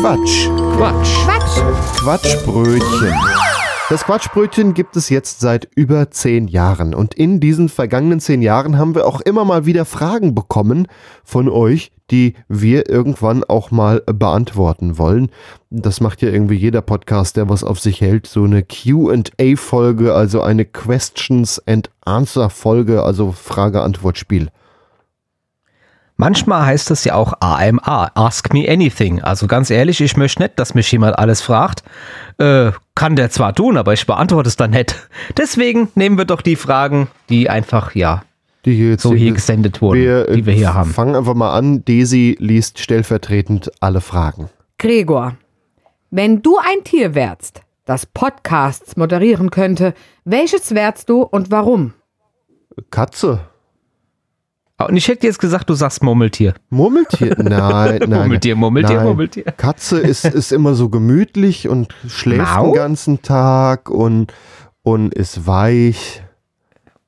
Quatsch. Quatsch. Quatsch. Quatschbrötchen. Das Quatschbrötchen gibt es jetzt seit über zehn Jahren. Und in diesen vergangenen zehn Jahren haben wir auch immer mal wieder Fragen bekommen von euch, die wir irgendwann auch mal beantworten wollen. Das macht ja irgendwie jeder Podcast, der was auf sich hält. So eine QA-Folge, also eine Questions and Answer-Folge, also Frage-Antwort-Spiel. Manchmal heißt es ja auch AMA, Ask Me Anything. Also ganz ehrlich, ich möchte nicht, dass mich jemand alles fragt. Äh, kann der zwar tun, aber ich beantworte es dann nicht. Deswegen nehmen wir doch die Fragen, die einfach, ja, die hier so hier gesendet wurden, wir, die wir hier haben. Fangen einfach mal an. Daisy liest stellvertretend alle Fragen. Gregor, wenn du ein Tier wärst, das Podcasts moderieren könnte, welches wärst du und warum? Katze. Und ich hätte jetzt gesagt, du sagst Murmeltier. Murmeltier? Nein, nein. Murmeltier, Murmeltier, nein. Murmeltier. Katze ist, ist immer so gemütlich und schläft Mau? den ganzen Tag und, und ist weich.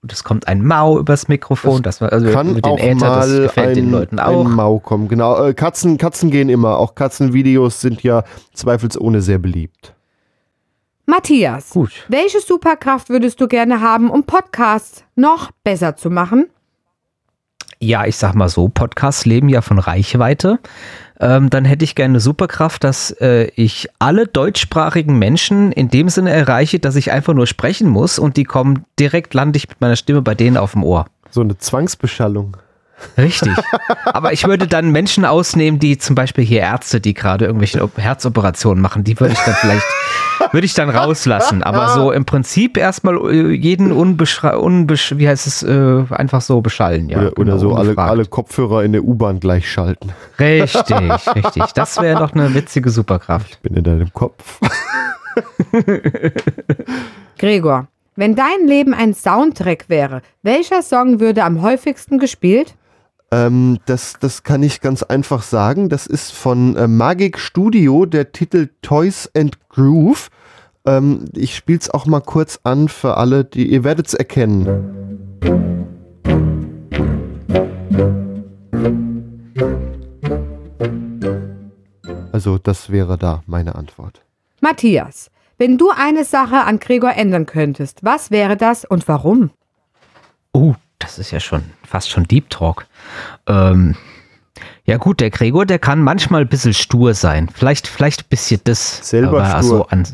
Und es kommt ein Mau übers Mikrofon, das, war also Kann mit auch den Äther, das mal gefällt ein, den Leuten auch. ein Mau kommen. Genau, äh, Katzen, Katzen gehen immer. Auch Katzenvideos sind ja zweifelsohne sehr beliebt. Matthias, Gut. welche Superkraft würdest du gerne haben, um Podcasts noch besser zu machen? Ja, ich sag mal so, Podcasts leben ja von Reichweite. Ähm, dann hätte ich gerne eine Superkraft, dass äh, ich alle deutschsprachigen Menschen in dem Sinne erreiche, dass ich einfach nur sprechen muss und die kommen direkt, lande ich mit meiner Stimme bei denen auf dem Ohr. So eine Zwangsbeschallung. Richtig. Aber ich würde dann Menschen ausnehmen, die zum Beispiel hier Ärzte, die gerade irgendwelche Op- Herzoperationen machen, die würde ich dann vielleicht, würde ich dann rauslassen. Aber so im Prinzip erstmal äh, jeden unbeschrei, unbesch wie heißt es, äh, einfach so beschallen. Ja, oder, oder genau, so alle, ungefragt. alle Kopfhörer in der U-Bahn gleich schalten. Richtig, richtig. Das wäre doch eine witzige Superkraft. Bin in deinem Kopf. Gregor, wenn dein Leben ein Soundtrack wäre, welcher Song würde am häufigsten gespielt? Ähm, das, das kann ich ganz einfach sagen. Das ist von äh, Magic Studio, der Titel Toys and Groove. Ähm, ich spiele es auch mal kurz an für alle, die ihr werdet es erkennen. Also das wäre da meine Antwort. Matthias, wenn du eine Sache an Gregor ändern könntest, was wäre das und warum? Oh, das ist ja schon fast schon Deep Talk. Ähm, ja gut, der Gregor, der kann manchmal ein bisschen stur sein. Vielleicht, vielleicht ein bisschen das. Selber aber stur. Also an,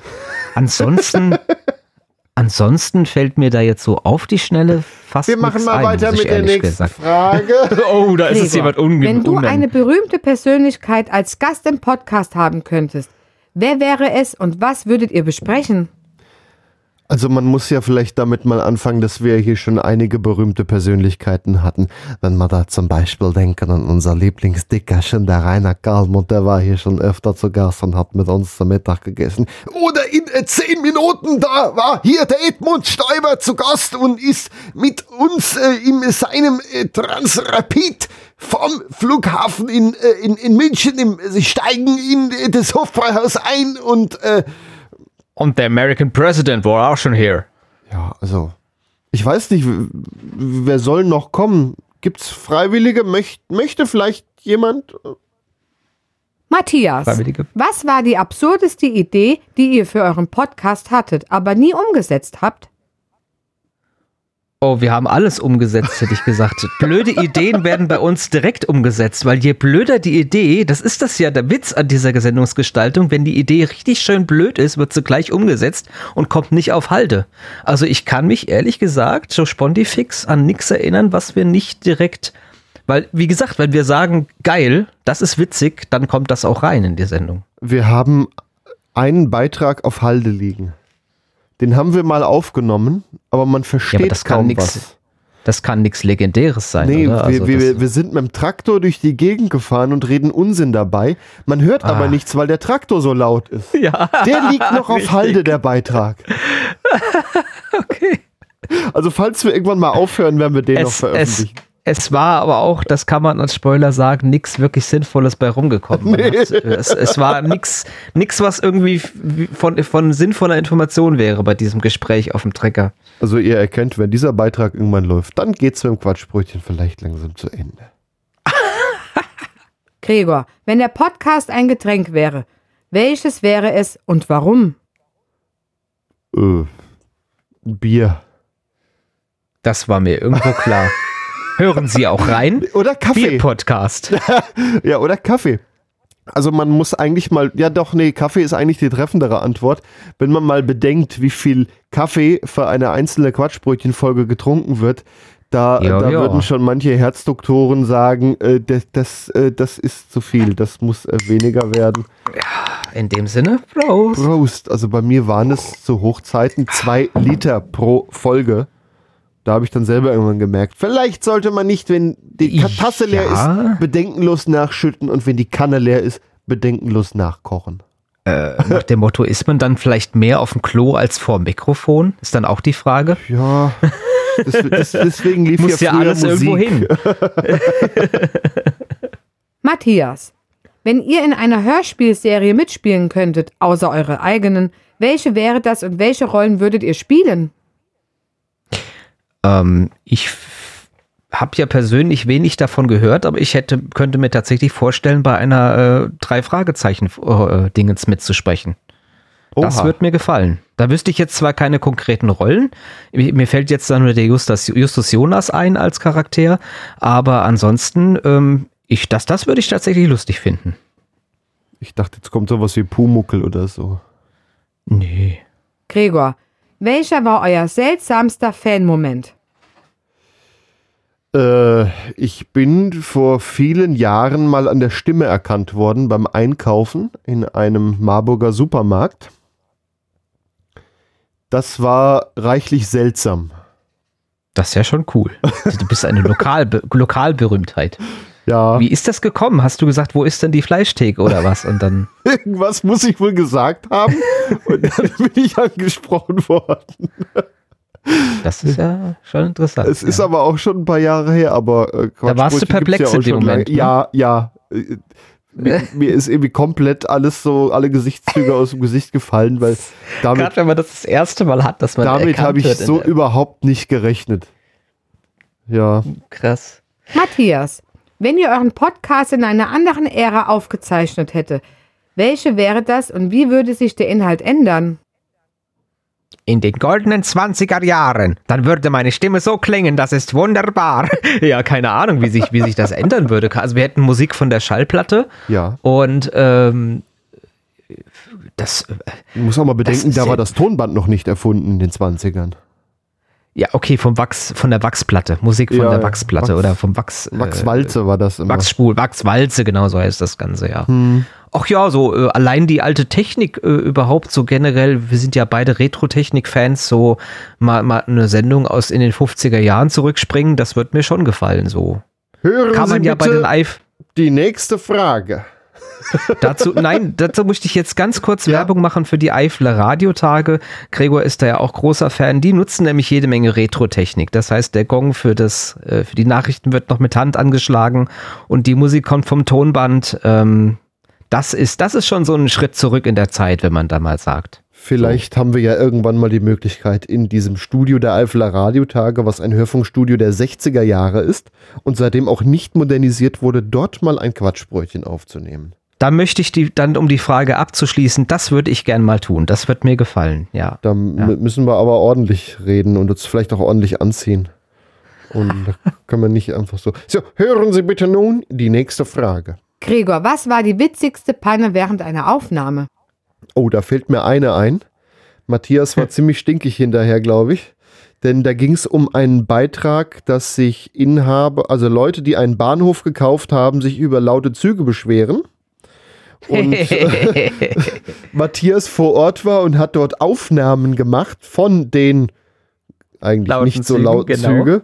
ansonsten, ansonsten fällt mir da jetzt so auf die Schnelle fast Wir machen mal ein, weiter mit der nächsten gesagt. Frage. Oh, da ist es Gregor, jemand unge Wenn du eine berühmte Persönlichkeit als Gast im Podcast haben könntest, wer wäre es und was würdet ihr besprechen? Also man muss ja vielleicht damit mal anfangen, dass wir hier schon einige berühmte Persönlichkeiten hatten. Wenn wir da zum Beispiel denken an unser Lieblingsdickerchen, der Rainer Kalmund, der war hier schon öfter zu Gast und hat mit uns zum Mittag gegessen. Oder in äh, zehn Minuten, da war hier der Edmund Stoiber zu Gast und ist mit uns äh, in seinem äh, Transrapid vom Flughafen in, äh, in, in München. Im, sie steigen in äh, das Hofbräuhaus ein und äh, Und der American President war auch schon hier. Ja, also, ich weiß nicht, wer soll noch kommen? Gibt's Freiwillige? Möcht, möchte vielleicht jemand? Matthias, Freiwillige. was war die absurdeste Idee, die ihr für euren Podcast hattet, aber nie umgesetzt habt? Oh, wir haben alles umgesetzt, hätte ich gesagt. Blöde Ideen werden bei uns direkt umgesetzt, weil je blöder die Idee, das ist das ja der Witz an dieser Sendungsgestaltung, wenn die Idee richtig schön blöd ist, wird sie gleich umgesetzt und kommt nicht auf Halde. Also ich kann mich ehrlich gesagt, so spontifix an nichts erinnern, was wir nicht direkt, weil, wie gesagt, wenn wir sagen, geil, das ist witzig, dann kommt das auch rein in die Sendung. Wir haben einen Beitrag auf Halde liegen. Den haben wir mal aufgenommen, aber man versteht das kann kaum nix was. Das kann nichts Legendäres sein, Nee, oder? Also wir, wir, das- wir sind mit dem Traktor durch die Gegend gefahren und reden Unsinn dabei. Man hört aber Ah. nichts, weil der Traktor so laut ist. ja, Der liegt noch auf Halde, der Beitrag. okay. Also falls wir irgendwann mal aufhören, werden wir den noch es, es, veröffentlichen. es war aber auch, das kann man als Spoiler sagen, nichts wirklich Sinnvolles bei rumgekommen. Man Hat, es, es war nichts, nix, was irgendwie von, von sinnvoller Information wäre bei diesem Gespräch auf dem Trecker. Also ihr erkennt, wenn dieser Beitrag irgendwann läuft, dann geht's mit dem Quatschbrötchen vielleicht langsam zu Ende. Gregor, wenn der Podcast ein Getränk wäre, Welches wäre es und warum? Äh, Bier. Das war mir irgendwo klar. Hören Sie auch rein. Oder Kaffee. Bier-Podcast. Ja, oder Kaffee. Also man muss eigentlich mal, ja doch, nee, Kaffee ist eigentlich die treffendere Antwort. Wenn man mal bedenkt, wie viel Kaffee für eine einzelne Quatschbrötchenfolge getrunken wird, da, Ja, da ja. würden schon manche Herzdoktoren sagen, äh, das, das, äh, das ist zu viel, das muss äh, weniger werden. In dem Sinne, Prost. Prost. Also bei mir waren es zu Hochzeiten zwei Liter pro Folge. Da habe ich dann selber irgendwann gemerkt, vielleicht sollte man nicht, wenn die Tasse leer Ja. ist, bedenkenlos nachschütten und wenn die Kanne leer ist, bedenkenlos nachkochen. Nach dem Motto, ist man dann vielleicht mehr auf dem Klo als vor dem Mikrofon? Ist dann auch die Frage. Ja, das, das, deswegen lief Muss ja ja alles Musik. irgendwo hin. Matthias, wenn ihr in einer Hörspielserie mitspielen könntet, außer eure eigenen, welche wäre das und welche Rollen würdet ihr spielen? Ähm, ich habe ja persönlich wenig davon gehört, aber ich hätte, könnte mir tatsächlich vorstellen, bei einer äh, drei Fragezeichen äh, Dingens mitzusprechen. Das Oha. wird mir gefallen. Da wüsste ich jetzt zwar keine konkreten Rollen. Mir mir fällt jetzt dann nur der Justus, Justus Jonas ein als Charakter, aber ansonsten, ähm, ich, das, das würde ich tatsächlich lustig finden. Ich dachte, jetzt kommt sowas wie Pumuckel oder so. Nee. Gregor, welcher war euer seltsamster Fanmoment? Äh, ich bin vor vielen Jahren mal an der Stimme erkannt worden beim Einkaufen in einem Marburger Supermarkt. Das war reichlich seltsam. Das ist ja schon cool. Du bist eine Lokal Lokalberühmtheit. Ja, Wie ist das gekommen? Hast du gesagt, wo ist denn die Fleischtheke oder was? Und dann. irgendwas muss ich wohl gesagt haben und dann bin ich angesprochen worden. Das ist ja schon interessant. Es ist ja. aber auch schon ein paar Jahre her, aber äh, Da warst du perplex auch in dem. Moment, ne? Ja, ja. Äh, Mir, mir ist irgendwie komplett alles so, alle Gesichtszüge aus dem Gesicht gefallen, weil damit, Gerade wenn man das das erste Mal hat, dass man damit habe ich so überhaupt nicht gerechnet. Ja, krass. Matthias, wenn ihr euren Podcast in einer anderen Ära aufgezeichnet hätte, welche wäre das und wie würde sich der Inhalt ändern? In den goldenen 20er Jahren, dann würde meine Stimme so klingen, das ist wunderbar. ja, keine Ahnung, wie sich, wie sich das ändern würde. Also wir hätten Musik von der Schallplatte ja. und ähm, das, äh, Ich muss auch mal bedenken, da ja- war das Tonband noch nicht erfunden in den 20ern. Ja, okay, vom Wachs, von der Wachsplatte, Musik von Ja, der. Wachsplatte Wachs- oder vom Wachs. äh, Wachswalze war das immer. Wachsspul, Wachswalze, genau so heißt das Ganze, ja. Hm. Ach ja, so äh, allein die alte Technik äh, überhaupt so generell, wir sind ja beide Retro-Technik-Fans, so mal, mal eine Sendung aus in den 50er Jahren zurückspringen, das wird mir schon gefallen, so. Hören Kann man Sie ja bei den Eif die nächste Frage. Dazu, nein, dazu möchte ich jetzt ganz kurz Ja. Werbung machen für die Eifler Radiotage. Gregor ist da ja auch großer Fan. Die nutzen nämlich jede Menge Retro-Technik. Das heißt, der Gong für das, äh, für die Nachrichten wird noch mit Hand angeschlagen und die Musik kommt vom Tonband. Ähm, das ist, das ist schon so ein Schritt zurück in der Zeit, wenn man da mal sagt. Vielleicht haben wir ja irgendwann mal die Möglichkeit, in diesem Studio der Eifeler Radiotage, was ein Hörfunkstudio der 60er Jahre ist und seitdem auch nicht modernisiert wurde, dort mal ein Quatschbrötchen aufzunehmen. Da möchte ich die, dann, um die Frage abzuschließen, das würde ich gern mal tun. Das wird mir gefallen, ja. Da m- müssen wir aber ordentlich reden und uns vielleicht auch ordentlich anziehen. Und da können wir nicht einfach so. So, hören Sie bitte nun die nächste Frage. Gregor, was war die witzigste Panne während einer Aufnahme? Oh, da fällt mir eine ein. Matthias war ziemlich stinkig hinterher, glaube ich. Denn da ging es um einen Beitrag, dass sich Inhaber, also Leute, die einen Bahnhof gekauft haben, sich über laute Züge beschweren. Und äh, Matthias vor Ort war und hat dort Aufnahmen gemacht von den eigentlich Lauten nicht so Zügen, lauten genau. Züge.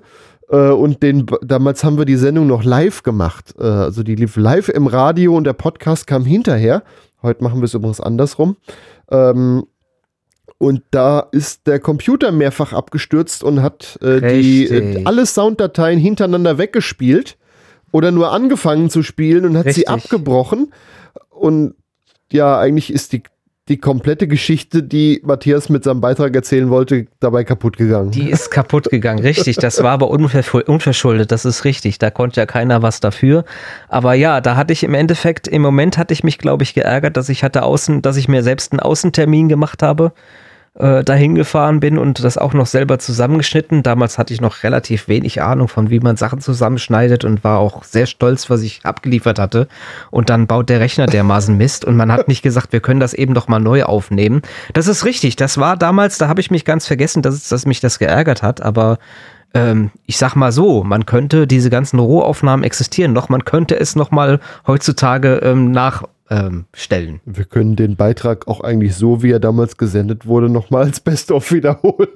Und den, damals haben wir die Sendung noch live gemacht. Äh, also die lief live im Radio und der Podcast kam hinterher. Heute machen wir es übrigens andersrum. Ähm, und da ist der Computer mehrfach abgestürzt und hat äh, die, äh, alle Sounddateien hintereinander weggespielt oder nur angefangen zu spielen und hat sie Richtig. abgebrochen. Und ja, eigentlich ist die, die komplette Geschichte, die Matthias mit seinem Beitrag erzählen wollte, dabei kaputt gegangen. Die ist kaputt gegangen, richtig. Das war aber unverschuldet, das ist richtig. Da konnte ja keiner was dafür. Aber ja, da hatte ich im Endeffekt, im Moment hatte ich mich, glaube ich, geärgert, dass ich hatte außen, dass ich mir selbst einen Außentermin gemacht habe äh, dahin gefahren bin und das auch noch selber zusammengeschnitten. Damals hatte ich noch relativ wenig Ahnung von, wie man Sachen zusammenschneidet und war auch sehr stolz, was ich abgeliefert hatte. Und dann baut der Rechner dermaßen Mist und man hat nicht gesagt, wir können das eben doch mal neu aufnehmen. Das ist richtig. Das war damals, da habe ich mich ganz vergessen, dass, dass mich das geärgert hat, aber ähm, ich sag mal so, man könnte diese ganzen Rohaufnahmen existieren noch, man könnte es noch mal heutzutage ähm, nach ähm, stellen. Wir können den Beitrag auch eigentlich so, wie er damals gesendet wurde, nochmal als Best-of wiederholen.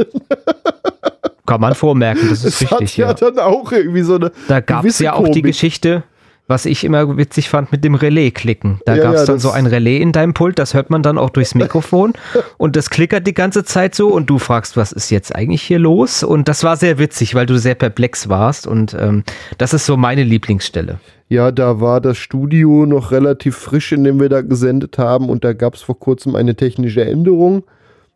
Kann man vormerken, das ist es richtig. Hat ja, ja dann auch irgendwie so eine. Da gab es ja auch die Geschichte, was ich immer witzig fand mit dem Relais-Klicken. Da Ja, gab es ja, dann so ein Relais in deinem Pult, das hört man dann auch durchs Mikrofon und das klickert die ganze Zeit so und du fragst, was ist jetzt eigentlich hier los? Und das war sehr witzig, weil du sehr perplex warst und ähm, das ist so meine Lieblingsstelle. Ja, da war das Studio noch relativ frisch, in dem wir da gesendet haben und da gab es vor kurzem eine technische Änderung,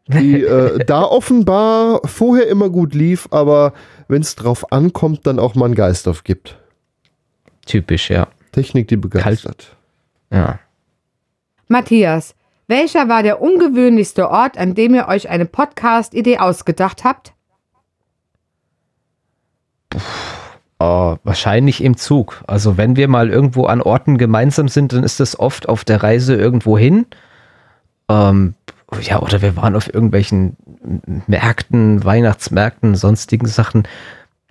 die äh, da offenbar vorher immer gut lief, aber wenn es drauf ankommt, dann auch mal einen Geist aufgibt. Typisch, ja. Technik, die begeistert. Ja. Matthias, welcher war der ungewöhnlichste Ort, an dem ihr euch eine Podcast-Idee ausgedacht habt? Äh, wahrscheinlich im Zug. Also wenn wir mal irgendwo an Orten gemeinsam sind, dann ist das oft auf der Reise irgendwo hin. Ähm, ja, oder wir waren auf irgendwelchen Märkten, Weihnachtsmärkten, sonstigen Sachen.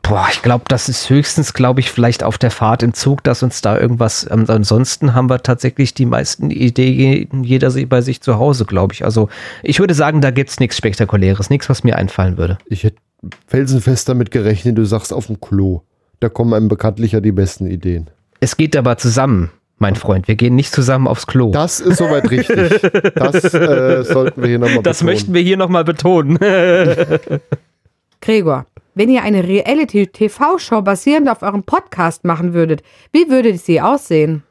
Boah, ich glaube, das ist höchstens, glaube ich, vielleicht auf der Fahrt im Zug, dass uns da irgendwas. Ähm, ansonsten haben wir tatsächlich die meisten Ideen, jeder sie- bei sich zu Hause, glaube ich. Also ich würde sagen, da gibt es nichts Spektakuläres, nichts, was mir einfallen würde. Ich hätte felsenfest damit gerechnet, du sagst auf dem Klo. Da kommen einem bekanntlich ja die besten Ideen. Es geht aber zusammen, mein Freund. Wir gehen nicht zusammen aufs Klo. Das ist soweit richtig. Das äh, sollten wir hier nochmal Das möchten wir hier nochmal betonen. Gregor, wenn ihr eine Reality-TV-Show basierend auf eurem Podcast machen würdet, wie würde sie aussehen?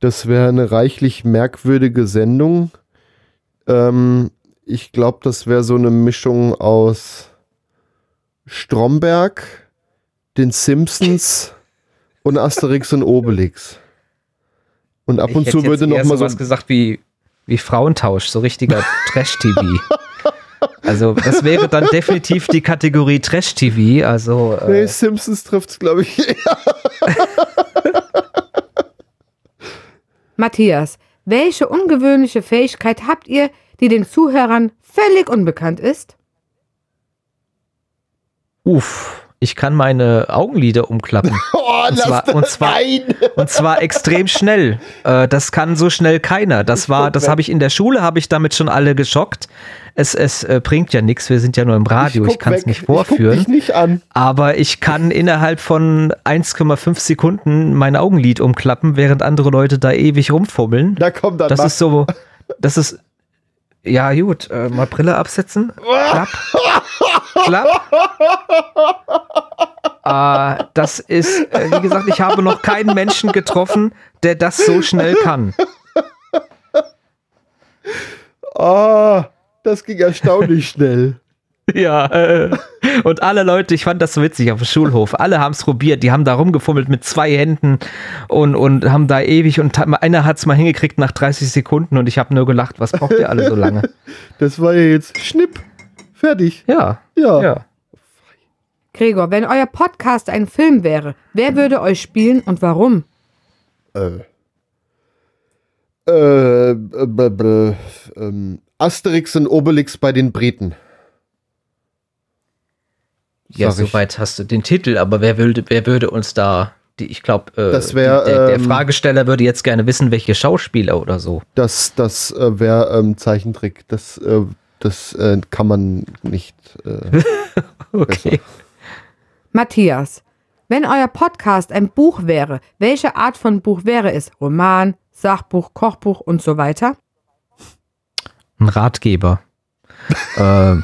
Das wäre eine reichlich merkwürdige Sendung. Ähm, ich glaube, das wäre so eine Mischung aus Stromberg, den Simpsons und Asterix und Obelix. Und ab und zu würde noch mal so was gesagt wie, wie Frauentausch, so richtiger Trash-TV. Also das wäre dann definitiv die Kategorie Trash-TV. Also Nee, äh, Simpsons trifft es, glaube ich. Matthias, welche ungewöhnliche Fähigkeit habt ihr, die den Zuhörern völlig unbekannt ist? uff, ich kann meine Augenlider umklappen. Oh, Und zwar- und zwar-! Und zwar extrem schnell. Äh, das kann so schnell keiner. Das war, das habe ich in der Schule, habe ich damit schon alle geschockt. Es, es äh, bringt ja nichts, wir sind ja nur im Radio, ich, guck kann es nicht Ich vorführen. dich nicht an. Aber ich kann innerhalb von 1,5 Sekunden mein Augenlid umklappen, während andere Leute da ewig rumfummeln. Na komm, dann Das mach. ist so, das ist, ja gut, äh, mal Brille absetzen. Klapp. Klapp. Äh, das ist, äh, wie gesagt, ich habe noch keinen Menschen getroffen, der das so schnell kann. Ah, das ging erstaunlich schnell. Ja, äh, und alle Leute, ich fand das so witzig auf dem Schulhof, alle haben es probiert, die haben da rumgefummelt mit zwei Händen und, und haben da ewig und einer hat es mal hingekriegt nach 30 Sekunden und ich habe nur gelacht, was braucht ihr alle so lange? Das war ja jetzt Schnipp. Fertig. Ja, Ja. ja. Gregor, wenn euer Podcast ein Film wäre, wer würde euch spielen und warum? Äh. Äh, b- b- b- ähm, Asterix und Obelix bei den Briten. Ja, soweit hast du den Titel, aber wer würde, wer würde uns da, die, ich glaube, äh, der, der ähm, Fragesteller würde jetzt gerne wissen, welche Schauspieler oder so. Das, das äh, wäre ähm, Zeichentrick. Das, äh, das äh, kann man nicht. Äh, Okay. Matthias, wenn euer Podcast ein Buch wäre, welche Art von Buch wäre es? Roman, Sachbuch, Kochbuch und so weiter? Ein Ratgeber. äh,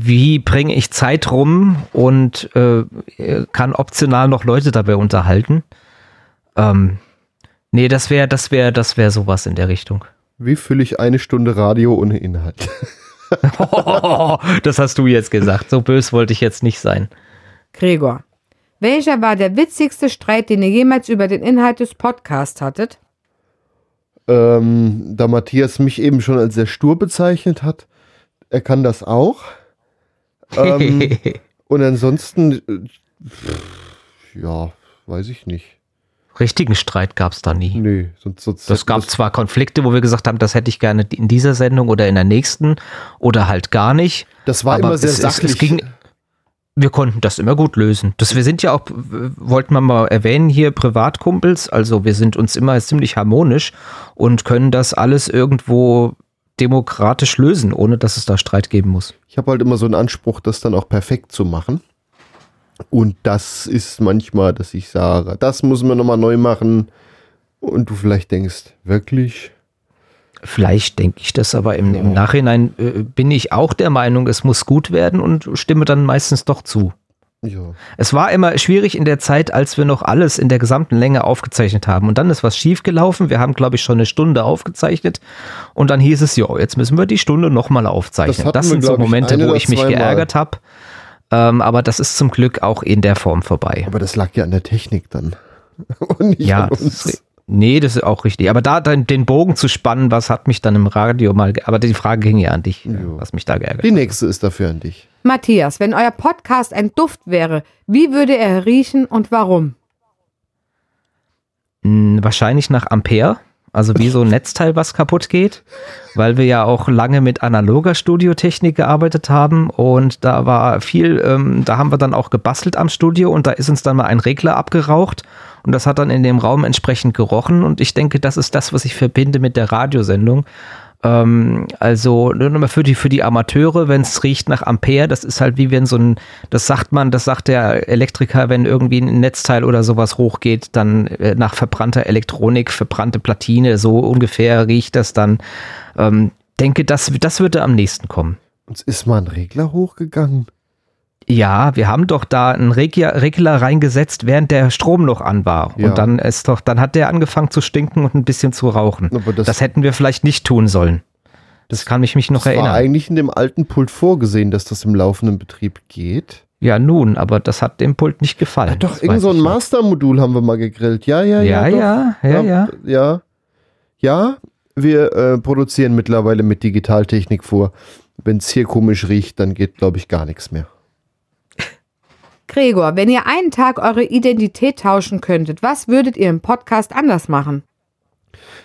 wie bringe ich Zeit rum und äh, kann optional noch Leute dabei unterhalten? Ähm, nee, das wäre, das wäre, das wäre sowas in der Richtung. Wie fülle ich eine Stunde Radio ohne Inhalt? das hast du jetzt gesagt. So bös wollte ich jetzt nicht sein. Gregor, welcher war der witzigste Streit, den ihr jemals über den Inhalt des Podcasts hattet? Ähm, da Matthias mich eben schon als sehr stur bezeichnet hat, er kann das auch. Ähm, und ansonsten, äh, ja, weiß ich nicht. Richtigen Streit gab es da nie. Nee, sonst, sonst Das gab zwar Konflikte, wo wir gesagt haben, das hätte ich gerne in dieser Sendung oder in der nächsten oder halt gar nicht. Das war Aber immer sehr es- es- sachlich. es ging- Wir konnten das immer gut lösen. Das, wir sind ja auch, wollten wir mal erwähnen, hier Privatkumpels. Also wir sind uns immer ziemlich harmonisch und können das alles irgendwo demokratisch lösen, ohne dass es da Streit geben muss. ich habe halt immer so einen Anspruch, das dann auch perfekt zu machen. Und das ist manchmal, dass ich sage, das müssen wir nochmal neu machen. Und du vielleicht denkst, wirklich? Vielleicht denke ich das, aber im, im Nachhinein äh, bin ich auch der Meinung, es muss gut werden und stimme dann meistens doch zu. Ja. Es war immer schwierig in der Zeit, als wir noch alles in der gesamten Länge aufgezeichnet haben. Und dann ist was schiefgelaufen. Wir haben, glaube ich, schon eine Stunde aufgezeichnet. Und dann hieß es, ja, jetzt müssen wir die Stunde nochmal Das aufzeichnen. Das, wir, sind so glaub ich, Momente, wo ich mich geärgert habe. Ähm, aber das ist zum Glück auch in der Form vorbei. Aber das lag ja an der Technik dann. Und nicht Ja, an das uns. Nee, das ist auch richtig. Aber da dann den Bogen zu spannen, was hat mich dann im Radio mal, aber die Frage ging ja an dich, Ja. was mich da geärgert Die hat. nächste ist dafür an dich. Matthias, wenn euer Podcast ein Duft wäre, wie würde er riechen und warum? Hm, Wahrscheinlich nach Ampere, also wie so ein Netzteil, was kaputt geht, weil wir ja auch lange mit analoger Studiotechnik gearbeitet haben und da war viel, ähm, da haben wir dann auch gebastelt am Studio und da ist uns dann mal ein Regler abgeraucht und das hat dann in dem Raum entsprechend gerochen und ich denke, das ist das, was ich verbinde mit der Radiosendung. Ähm, also nur noch mal für die, für die Amateure, wenn es riecht nach Ampere, das ist halt wie wenn so ein, das sagt man, das sagt der Elektriker, wenn irgendwie ein Netzteil oder sowas hochgeht, dann äh, nach verbrannter Elektronik, verbrannte Platine, so ungefähr riecht das dann. Ähm, denke, das, das würde am nächsten kommen. Uns ist mal ein Regler hochgegangen. Ja, wir haben doch da einen Regler, reingesetzt, während der Strom noch an war. Ja. Und dann ist doch, dann hat der angefangen zu stinken und ein bisschen zu rauchen. Aber das, Das hätten wir vielleicht nicht tun sollen. Das kann ich mich noch das war erinnern. eigentlich in dem alten Pult vorgesehen, dass das im laufenden Betrieb geht. Ja, nun, aber das hat dem Pult nicht gefallen. Ja, doch, Das irgend so ein. Master-Modul haben wir mal gegrillt. Ja, ja, Ja, ja. doch. ja, ja, ja. Ja, ja wir äh, produzieren mittlerweile mit Digitaltechnik vor. Wenn es hier komisch riecht, dann geht, glaube ich, gar nichts mehr. Gregor, wenn ihr einen Tag eure Identität tauschen könntet, was würdet ihr im Podcast anders machen?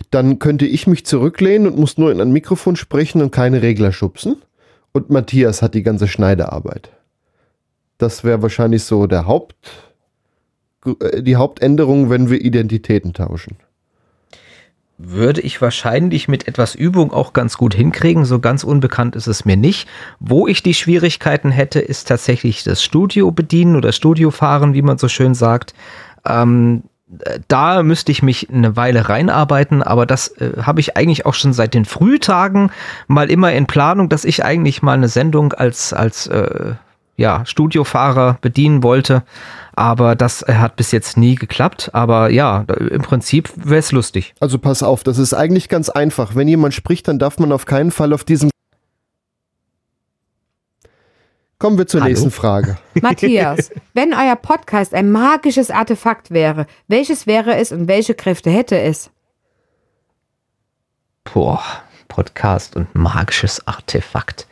Dann könnte ich mich zurücklehnen und muss nur in ein Mikrofon sprechen und keine Regler schubsen. Und Matthias hat die ganze Schneidearbeit. Das wäre wahrscheinlich so der Haupt, äh, die Hauptänderung, wenn wir Identitäten tauschen. Würde ich wahrscheinlich mit etwas Übung auch ganz gut hinkriegen. So ganz unbekannt ist es mir nicht. Wo ich die Schwierigkeiten hätte, ist tatsächlich das Studio bedienen oder Studio fahren, wie man so schön sagt. Ähm, äh, da müsste ich mich eine Weile reinarbeiten, aber das äh, habe ich eigentlich auch schon seit den Frühtagen mal immer in Planung, dass ich eigentlich mal eine Sendung als, als äh, ja, Studiofahrer bedienen wollte. Aber das äh, hat bis jetzt nie geklappt. Aber ja, im Prinzip wäre es lustig. Also pass auf, das ist eigentlich ganz einfach. Wenn jemand spricht, dann darf man auf keinen Fall auf diesem. Kommen wir zur Hallo? nächsten Frage. Matthias, wenn euer Podcast ein magisches Artefakt wäre, welches wäre es und welche Kräfte hätte es? Boah, Podcast und magisches Artefakt.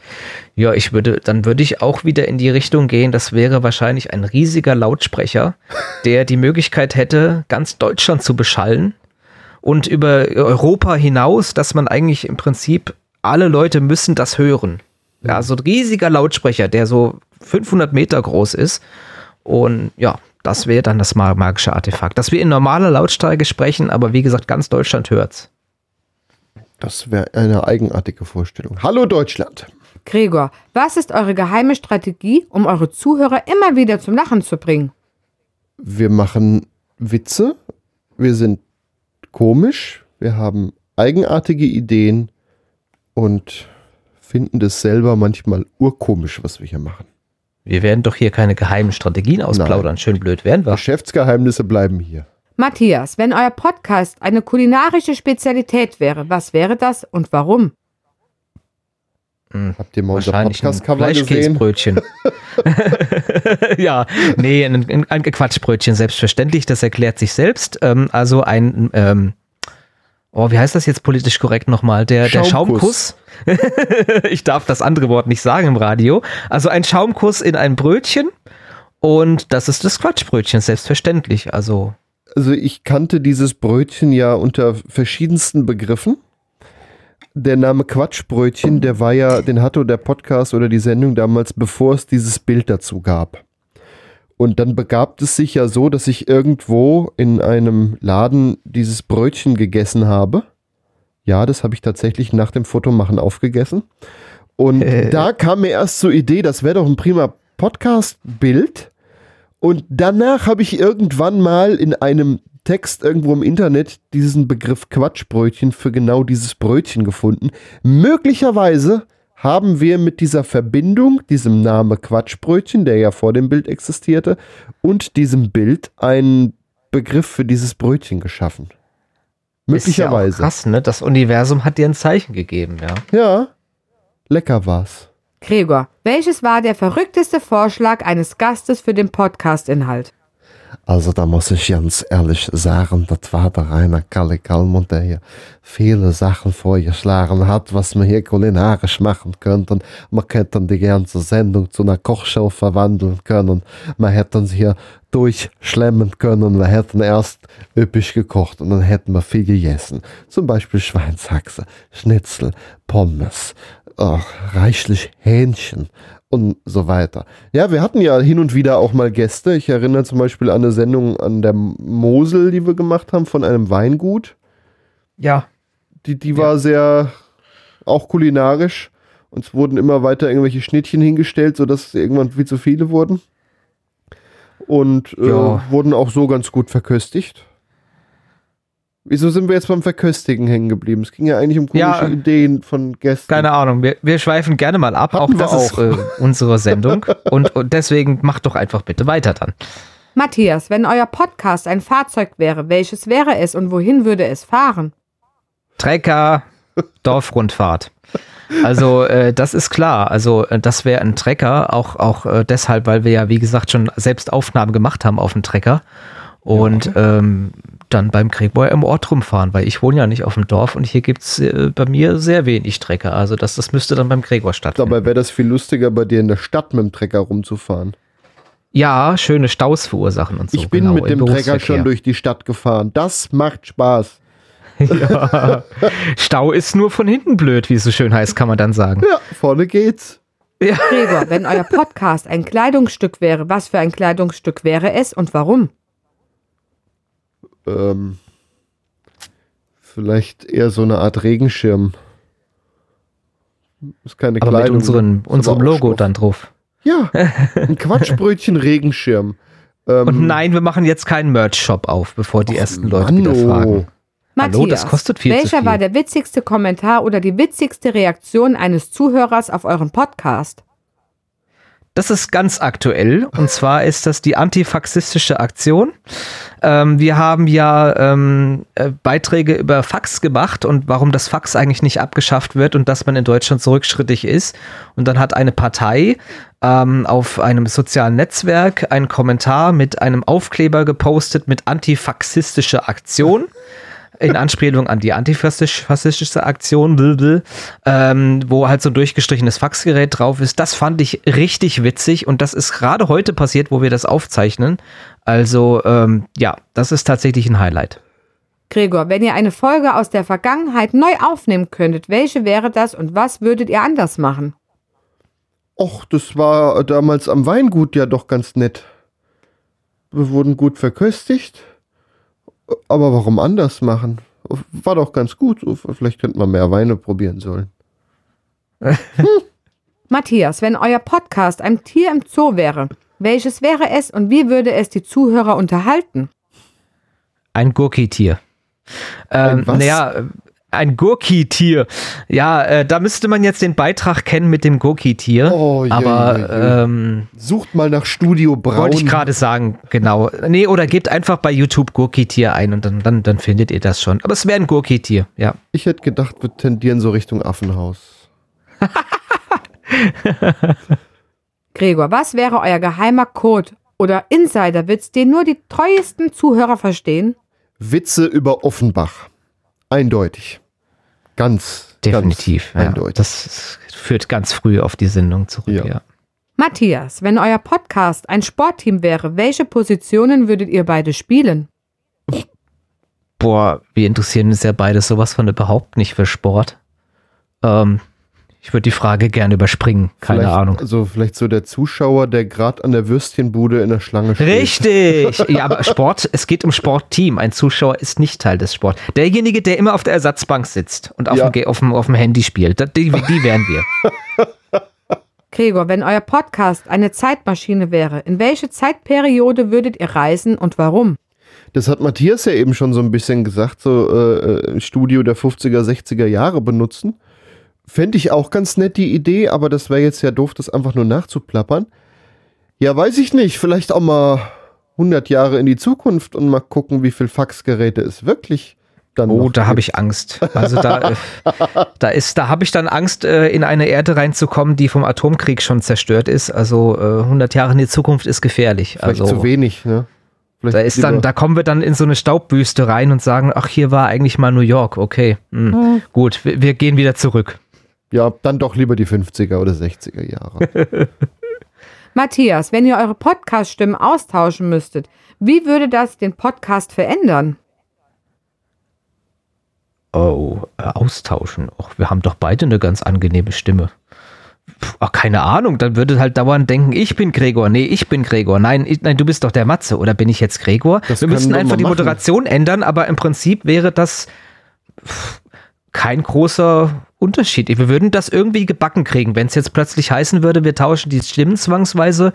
Ja, ich würde, dann würde ich auch wieder in die Richtung gehen. Das wäre wahrscheinlich ein riesiger Lautsprecher, der die Möglichkeit hätte, ganz Deutschland zu beschallen und über Europa hinaus, dass man eigentlich im Prinzip alle Leute müssen das hören. Ja, so ein riesiger Lautsprecher, der so 500 Meter groß ist. Und ja, das wäre dann das ma- magische Artefakt. Dass wir in normaler Lautstärke sprechen, aber wie gesagt, ganz Deutschland hört's. Das wäre eine eigenartige Vorstellung. Hallo Deutschland. Gregor, was ist eure geheime Strategie, um eure Zuhörer immer wieder zum Lachen zu bringen? Wir machen Witze. Wir sind komisch. Wir haben eigenartige Ideen und finden das selber manchmal urkomisch, was wir hier machen. Wir werden doch hier keine geheimen Strategien ausplaudern. Schön blöd wären wir. Geschäftsgeheimnisse bleiben hier. Matthias, wenn euer Podcast eine kulinarische Spezialität wäre, was wäre das und warum? Habt ihr mal unser Podcast-Cover gesehen? Fleischkäsebrötchen. ja, nee, ein, ein, Quatschbrötchen, selbstverständlich, das erklärt sich selbst. Ähm, also ein, ähm, oh, wie heißt das jetzt politisch korrekt nochmal? Der, der Schaumkuss. Schaumkuss. ich darf das andere Wort nicht sagen im Radio. Also ein Schaumkuss in ein Brötchen und das ist das Quatschbrötchen, selbstverständlich. Also Also ich kannte dieses Brötchen ja unter verschiedensten Begriffen. Der Name Quatschbrötchen, der war ja, den hatte der Podcast oder die Sendung damals, bevor es dieses Bild dazu gab. Und dann begab es sich ja so, dass ich irgendwo in einem Laden dieses Brötchen gegessen habe. Ja, das habe ich tatsächlich nach dem Fotomachen aufgegessen. Und da kam mir erst zur Idee, das wäre doch ein prima Podcast-Bild. Und danach habe ich irgendwann mal in einem Text irgendwo im Internet diesen Begriff Quatschbrötchen für genau dieses Brötchen gefunden. Möglicherweise haben wir mit dieser Verbindung, diesem Name Quatschbrötchen, der ja vor dem Bild existierte, und diesem Bild einen Begriff für dieses Brötchen geschaffen. ist ja auch Möglicherweise. krass, ne? Das Universum hat dir ein Zeichen gegeben, ja. Ja, lecker war's. Gregor, welches war der verrückteste Vorschlag eines Gastes für den Podcast-Inhalt? Also da muss ich ganz ehrlich sagen, das war der Rainer Kalle Kalmund, der hier viele Sachen vorgeschlagen hat, was man hier kulinarisch machen könnte. Man könnte die ganze Sendung zu einer Kochshow verwandeln können. Man hätte hier durchschlemmen können. Wir hätten erst üppig gekocht und dann hätten wir viel gegessen. Zum Beispiel Schweinshaxe, Schnitzel, Pommes, oh, reichlich Hähnchen und so weiter. Ja, wir hatten ja hin und wieder auch mal Gäste. Ich erinnere zum Beispiel an eine Sendung an der Mosel, die wir gemacht haben von einem Weingut. Ja. Die, die war sehr auch kulinarisch. Uns wurden immer weiter irgendwelche Schnittchen hingestellt, sodass irgendwann viel zu viele wurden. Und äh, Ja. wurden auch so ganz gut verköstigt. Wieso sind wir jetzt beim Verköstigen hängen geblieben? Es ging ja eigentlich um komische Ja. Ideen von Gästen. Keine Ahnung, wir, wir schweifen gerne mal ab. Hatten auch das wir ist äh, unsere Sendung. und, und deswegen macht doch einfach bitte weiter dann. Matthias, wenn euer Podcast ein Fahrzeug wäre, welches wäre es und wohin würde es fahren? Trecker, Dorfrundfahrt. Also äh, das ist klar. Also äh, das wäre ein Trecker, auch, auch äh, deshalb, weil wir ja, wie gesagt, schon selbst Aufnahmen gemacht haben auf dem Trecker. Und ähm, dann beim Gregor im Ort rumfahren, weil ich wohne ja nicht auf dem Dorf und hier gibt es äh, bei mir sehr wenig Trecker. Also das, das müsste dann beim Gregor stattfinden. Dabei wäre das viel lustiger, bei dir in der Stadt mit dem Trecker rumzufahren. ja, schöne Staus verursachen und so. ich bin genau, mit dem Trecker schon durch die Stadt gefahren. Das macht Spaß. Ja. Stau ist nur von hinten blöd, wie es so schön heißt, kann man dann sagen. Ja, vorne geht's. Gregor, wenn euer Podcast ein Kleidungsstück wäre, was für ein Kleidungsstück wäre es und warum? Ähm, vielleicht eher so eine Art Regenschirm. Ist keine Aber mit Kleidung. unseren, ist aber unserem Logo Stoff. dann drauf. Ja, ein Quatschbrötchen Regenschirm. Ähm, Und nein, wir machen jetzt keinen Merch-Shop auf, bevor die ersten Leute Mann, wieder oh. fragen. Matthias, Hallo, das kostet viel zu welcher viel. war der witzigste Kommentar oder die witzigste Reaktion eines Zuhörers auf euren Podcast? Das ist ganz aktuell und zwar ist das die antifaxistische Aktion. Ähm, wir haben ja ähm, äh, Beiträge über Fax gemacht und warum das Fax eigentlich nicht abgeschafft wird und dass man in Deutschland so rückschrittig ist. Und dann hat eine Partei ähm, auf einem sozialen Netzwerk einen Kommentar mit einem Aufkleber gepostet mit antifaxistische Aktion. In Anspielung an die antifaschistische Aktion, blablabla, ähm, wo halt so ein durchgestrichenes Faxgerät drauf ist. Das fand ich richtig witzig und das ist gerade heute passiert, wo wir das aufzeichnen. Also ähm, ja, das ist tatsächlich ein Highlight. Gregor, wenn ihr eine Folge aus der Vergangenheit neu aufnehmen könntet, welche wäre das und was würdet ihr anders machen? Och, das war damals am Weingut ja doch ganz nett. Wir wurden gut verköstigt. Aber warum anders machen? War doch ganz gut. Vielleicht könnten wir mehr Weine probieren sollen. Matthias, wenn euer Podcast ein Tier im Zoo wäre, welches wäre es und wie würde es die Zuhörer unterhalten? Ein Gurkitier. Ähm, naja, Ein Gurki-Tier. Ja, äh, da müsste man jetzt den Beitrag kennen mit dem Gurki-Tier. Oh, je, aber je, je. Ähm, Sucht mal nach Studio Braun. wollte ich gerade sagen, genau. Nee, oder gebt einfach bei YouTube Gurki-Tier ein und dann, dann, dann findet ihr das schon. Aber es wäre ein Gurki-Tier, ja. Ich hätte gedacht, wir tendieren so Richtung Affenhaus. Gregor, was wäre euer geheimer Code oder Insiderwitz, den nur die treuesten Zuhörer verstehen? Witze über Offenbach. Eindeutig. Ganz, Definitiv. ganz Ja. eindeutig. Das führt ganz früh auf die Sendung zurück, Ja. ja. Matthias, wenn euer Podcast ein Sportteam wäre, welche Positionen würdet ihr beide spielen? Boah, wir interessieren uns ja beide sowas von überhaupt nicht für Sport. Ähm, ich würde die Frage gerne überspringen. Keine Vielleicht- Ahnung. Also vielleicht so der Zuschauer, der gerade an der Würstchenbude in der Schlange steht. Richtig. Ja, aber Sport, es geht um Sportteam. Ein Zuschauer ist nicht Teil des Sports. Derjenige, der immer auf der Ersatzbank sitzt und auf, Ja. dem, auf, dem, auf dem Handy spielt, die, die wären wir. Gregor, wenn euer Podcast eine Zeitmaschine wäre, in welche Zeitperiode würdet ihr reisen und warum? Das hat Matthias ja eben schon so ein bisschen gesagt, so äh, äh, Studio der 50er, 60er Jahre benutzen. Fände ich auch ganz nett die Idee, aber das wäre jetzt ja doof, das einfach nur nachzuplappern. Ja, weiß ich nicht. Vielleicht auch mal 100 Jahre in die Zukunft und mal gucken, wie viel Faxgeräte es wirklich dann Oh, da habe ich Angst. Also da, äh, da ist, da habe ich dann Angst, äh, in eine Erde reinzukommen, die vom Atomkrieg schon zerstört ist. Also äh, 100 Jahre in die Zukunft ist gefährlich. Vielleicht also zu wenig, ne? Vielleicht da ist dann, da kommen wir dann in so eine Staubwüste rein und sagen, ach, hier war eigentlich mal New York. Okay, hm. gut, wir, wir gehen wieder zurück. Ja, dann doch lieber die 50er oder 60er Jahre. Matthias, wenn ihr eure Podcast-Stimmen austauschen müsstet, wie würde das den Podcast verändern? Oh, äh, austauschen. Och, wir haben doch beide eine ganz angenehme Stimme. Puh, ach, keine Ahnung, dann würde halt dauernd denken, ich bin Gregor. Nee, ich bin Gregor. Nein, ich, nein, du bist doch der Matze. Oder bin ich jetzt Gregor? Das wir müssten einfach die machen. Moderation ändern, aber im Prinzip wäre das pff, kein großer Unterschied. Wir würden das irgendwie gebacken kriegen. Wenn es jetzt plötzlich heißen würde, wir tauschen die Stimmen zwangsweise,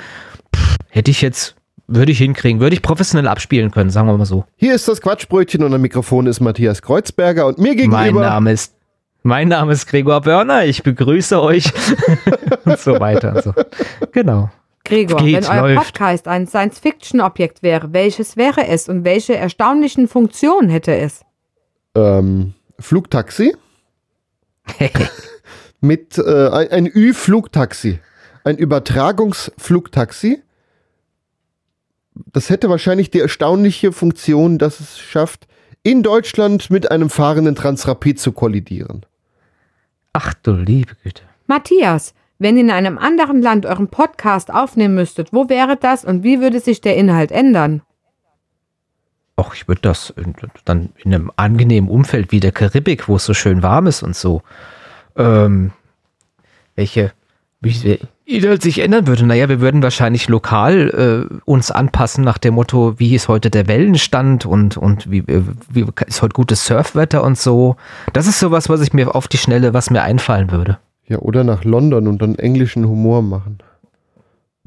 pff, hätte ich jetzt, würde ich hinkriegen, würde ich professionell abspielen können, sagen wir mal so. Hier ist das Quatschbrötchen und am Mikrofon ist Matthias Kreuzberger und mir Mein gegenüber. Name ist mein Name ist Gregor Börner, ich begrüße euch und so weiter. Also, genau. Gregor, Geht, wenn euer läuft. Podcast ein Science-Fiction-Objekt wäre, welches wäre es und welche erstaunlichen Funktionen hätte es? ähm, Flugtaxi mit äh, ein, ein Ü-Flugtaxi, ein Übertragungsflugtaxi. Das hätte wahrscheinlich die erstaunliche Funktion, dass es schafft, in Deutschland mit einem fahrenden Transrapid zu kollidieren. Ach du liebe Güte. Matthias, wenn ihr in einem anderen Land euren Podcast aufnehmen müsstet, wo wäre das und wie würde sich der Inhalt ändern? Och, ich würde das in- dann in einem angenehmen Umfeld wie der Karibik, wo es so schön warm ist und so. Ähm, welche, wie sich ändern würde? Naja, wir würden wahrscheinlich lokal äh, uns anpassen nach dem Motto, wie ist heute der Wellenstand und, und wie, äh, wie ist heute gutes Surfwetter und so. Das ist sowas, was ich mir auf die Schnelle, was mir einfallen würde. Ja, oder nach London und dann englischen Humor machen.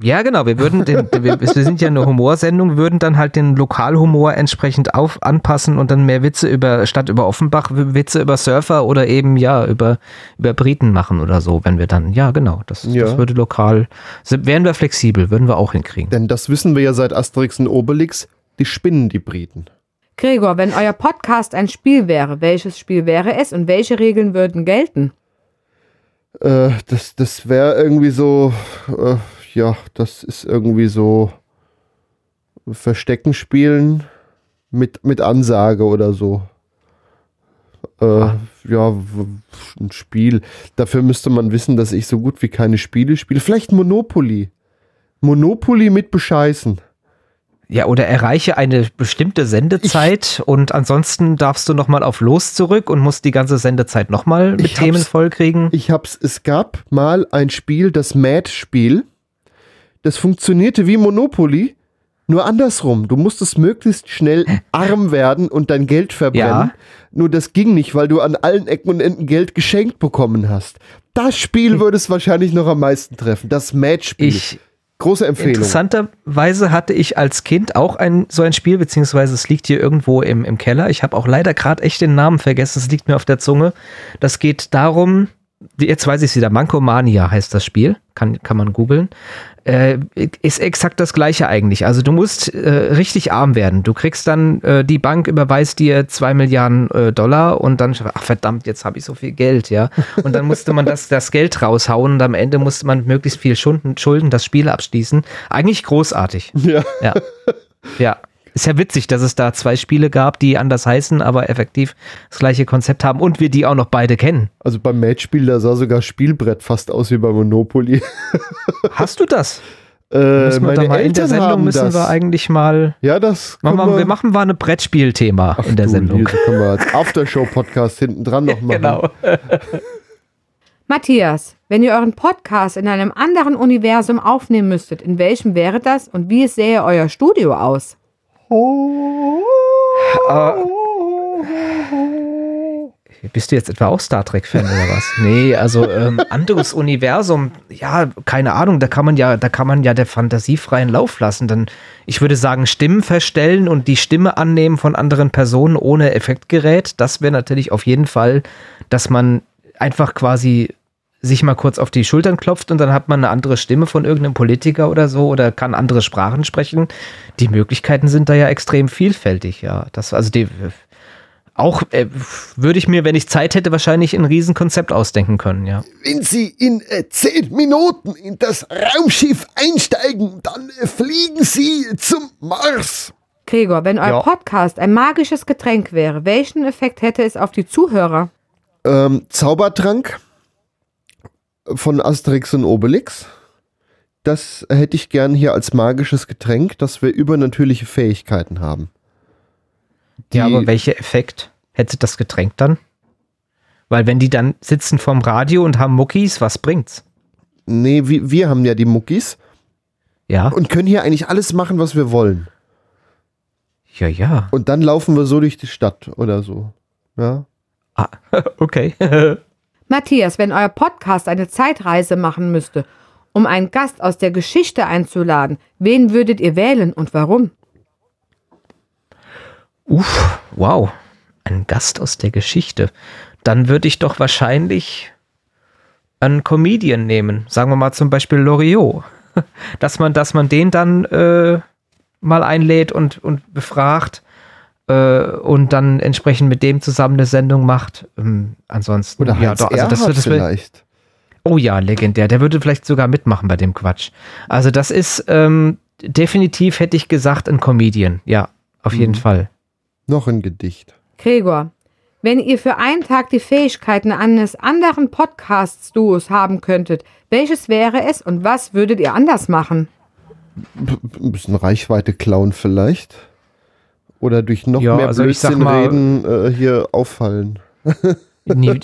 Ja, genau. Wir würden den, wir, wir sind ja eine Humorsendung, würden dann halt den Lokalhumor entsprechend auf anpassen und dann mehr Witze über statt über Offenbach Witze über Surfer oder eben ja über über Briten machen oder so, wenn wir dann ja genau, das, Ja. das würde lokal wären wir flexibel, würden wir auch hinkriegen. Denn das wissen wir ja seit Asterix und Obelix, die spinnen die Briten. Gregor, wenn euer Podcast ein Spiel wäre, welches Spiel wäre es und welche Regeln würden gelten? Äh, das das wäre irgendwie so, äh, ja, das ist irgendwie so Verstecken spielen mit, mit Ansage oder so. Äh, Ah. Ja, ein Spiel. Dafür müsste man wissen, dass ich so gut wie keine Spiele spiele. Vielleicht Monopoly. Monopoly mit Bescheißen. Ja, oder erreiche eine bestimmte Sendezeit und ansonsten darfst du nochmal auf Los zurück und musst die ganze Sendezeit nochmal mit Ich Themen vollkriegen. Ich hab's, es gab mal ein Spiel, das Mad-Spiel. Das funktionierte wie Monopoly, nur andersrum. Du musstest möglichst schnell arm werden und dein Geld verbrennen. Ja. Nur das ging nicht, weil du an allen Ecken und Enden Geld geschenkt bekommen hast. Das Spiel würde es wahrscheinlich noch am meisten treffen. Das. Ich, Große Empfehlung. Interessanterweise hatte ich als Kind auch ein, so ein Spiel, beziehungsweise es liegt hier irgendwo im, im Keller. Ich habe auch leider gerade echt den Namen vergessen, es liegt mir auf der Zunge. Das geht darum, jetzt weiß ich es wieder, Mankomania heißt das Spiel, kann, kann man googeln. Äh, ist exakt das gleiche eigentlich. Also du musst äh, richtig arm werden. Du kriegst dann, äh, die Bank überweist dir zwei Milliarden äh, Dollar und dann, ach verdammt, jetzt habe ich so viel Geld, ja. Und dann musste man das, das Geld raushauen und am Ende musste man möglichst viel Schulden, Schulden das Spiel abschließen. Eigentlich großartig. Ja. Ja. Ja. Ist ja witzig, dass es da zwei Spiele gab, die anders heißen, aber effektiv das gleiche Konzept haben und wir die auch noch beide kennen. Also beim Matchspiel, da sah sogar Spielbrett fast aus wie bei Monopoly. Hast du das? Äh, meine da mal in der Sendung haben müssen das. wir eigentlich mal. Ja, das Machen können wir, wir machen mal ein Brettspiel-Thema in der du, Sendung. Das können wir als Aftershow-Podcast hinten dran noch machen. Genau. Matthias, wenn ihr euren Podcast in einem anderen Universum aufnehmen müsstet, in welchem wäre das und wie sähe euer Studio aus? Bist du jetzt etwa auch Star Trek-Fan oder was? Nee, also ähm, anderes Universum, ja, keine Ahnung, da kann man ja, da kann man ja der Fantasie freien Lauf lassen. Dann, ich würde sagen, Stimmen verstellen und die Stimme annehmen von anderen Personen ohne Effektgerät. Das wäre natürlich auf jeden Fall, dass man einfach quasi sich mal kurz auf die Schultern klopft und dann hat man eine andere Stimme von irgendeinem Politiker oder so oder kann andere Sprachen sprechen. Die Möglichkeiten sind da ja extrem vielfältig, ja. Das, also die, auch äh, würde ich mir, wenn ich Zeit hätte, wahrscheinlich ein Riesenkonzept ausdenken können, ja. Wenn Sie in äh, zehn Minuten in das Raumschiff einsteigen, dann äh, fliegen Sie zum Mars. Gregor, wenn euer Ja. Podcast ein magisches Getränk wäre, welchen Effekt hätte es auf die Zuhörer? Ähm, Zaubertrank von Asterix und Obelix. Das hätte ich gern hier als magisches Getränk, dass wir übernatürliche Fähigkeiten haben. ja, Die- aber welcher Effekt hätte das Getränk dann? Weil wenn die dann sitzen vorm Radio und haben Muckis, was bringt's? Nee, wir, wir haben ja die Muckis Ja, und können hier eigentlich alles machen, was wir wollen. ja, ja. Und dann laufen wir so durch die Stadt oder so. Ja. Ah, okay. Matthias, wenn euer Podcast eine Zeitreise machen müsste, um einen Gast aus der Geschichte einzuladen, wen würdet ihr wählen und warum? Uff, wow. Ein Gast aus der Geschichte. Dann würde ich doch wahrscheinlich einen Comedian nehmen. Sagen wir mal zum Beispiel Loriot. Dass man, dass man den dann äh, mal einlädt und, und befragt und dann entsprechend mit dem zusammen eine Sendung macht. Ähm, ansonsten, Oder ja, doch, also das, wär- vielleicht. Oh ja, legendär. Der würde vielleicht sogar mitmachen bei dem Quatsch. Also das ist ähm, definitiv, hätte ich gesagt, ein Comedian. Ja, auf jeden Fall. Noch ein Gedicht. Gregor, wenn ihr für einen Tag die Fähigkeiten eines anderen Podcast-Duos haben könntet, welches wäre es und was würdet ihr anders machen? Ein bisschen Reichweite klauen vielleicht. Oder durch noch Ja, mehr also Blödsinn mal- reden äh, hier auffallen.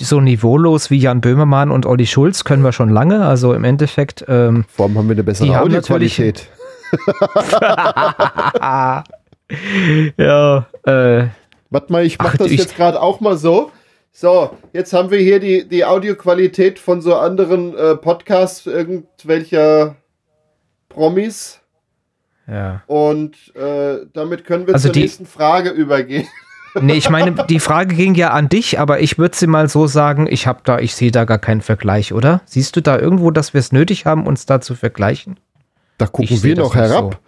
So niveaulos wie Jan Böhmermann und Olli Schulz können wir schon lange. Also im Endeffekt, ähm, Vor allem haben wir eine bessere Audioqualität. ja, äh, Warte mal, ich mach Ach, das ich- jetzt gerade auch mal so. So, jetzt haben wir hier die, die Audioqualität von so anderen äh, Podcasts irgendwelcher Promis. Ja. Und äh, damit können wir Also zur die- nächsten Frage übergehen. Nee, ich meine, die Frage ging ja an dich, aber ich würde sie mal so sagen, ich habe da, ich sehe da gar keinen Vergleich, oder? Siehst du da irgendwo, dass wir es nötig haben, uns da zu vergleichen? Da Ich gucken seh wir noch nicht herab. so.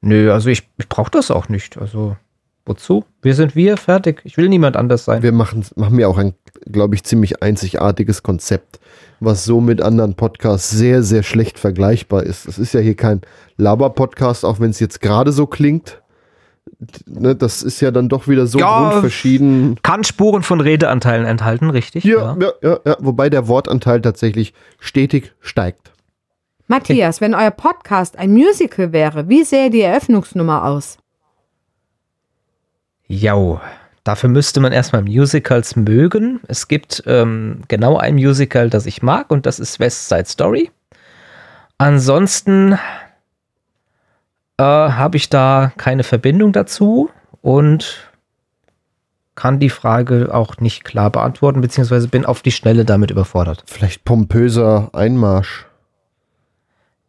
Nö, also ich, ich brauche das auch nicht. Also, wozu? Wir sind wir, fertig. Ich will niemand anders sein. Wir machen, machen ja auch ein, glaube ich, ziemlich einzigartiges Konzept, was so mit anderen Podcasts sehr, sehr schlecht vergleichbar ist. Es ist ja hier kein Laber-Podcast, auch wenn es jetzt gerade so klingt. Ne, das ist ja dann doch wieder so Ja, grundverschieden. Kann Spuren von Redeanteilen enthalten, richtig? Ja, ja, ja, ja, wobei der Wortanteil tatsächlich stetig steigt. Matthias, wenn euer Podcast ein Musical wäre, wie sähe die Eröffnungsnummer aus? Jau. Dafür müsste man erstmal Musicals mögen. Es gibt ähm, genau ein Musical, das ich mag, und das ist West Side Story. Ansonsten äh, habe ich da keine Verbindung dazu und kann die Frage auch nicht klar beantworten, beziehungsweise bin auf die Schnelle damit überfordert. Vielleicht pompöser Einmarsch.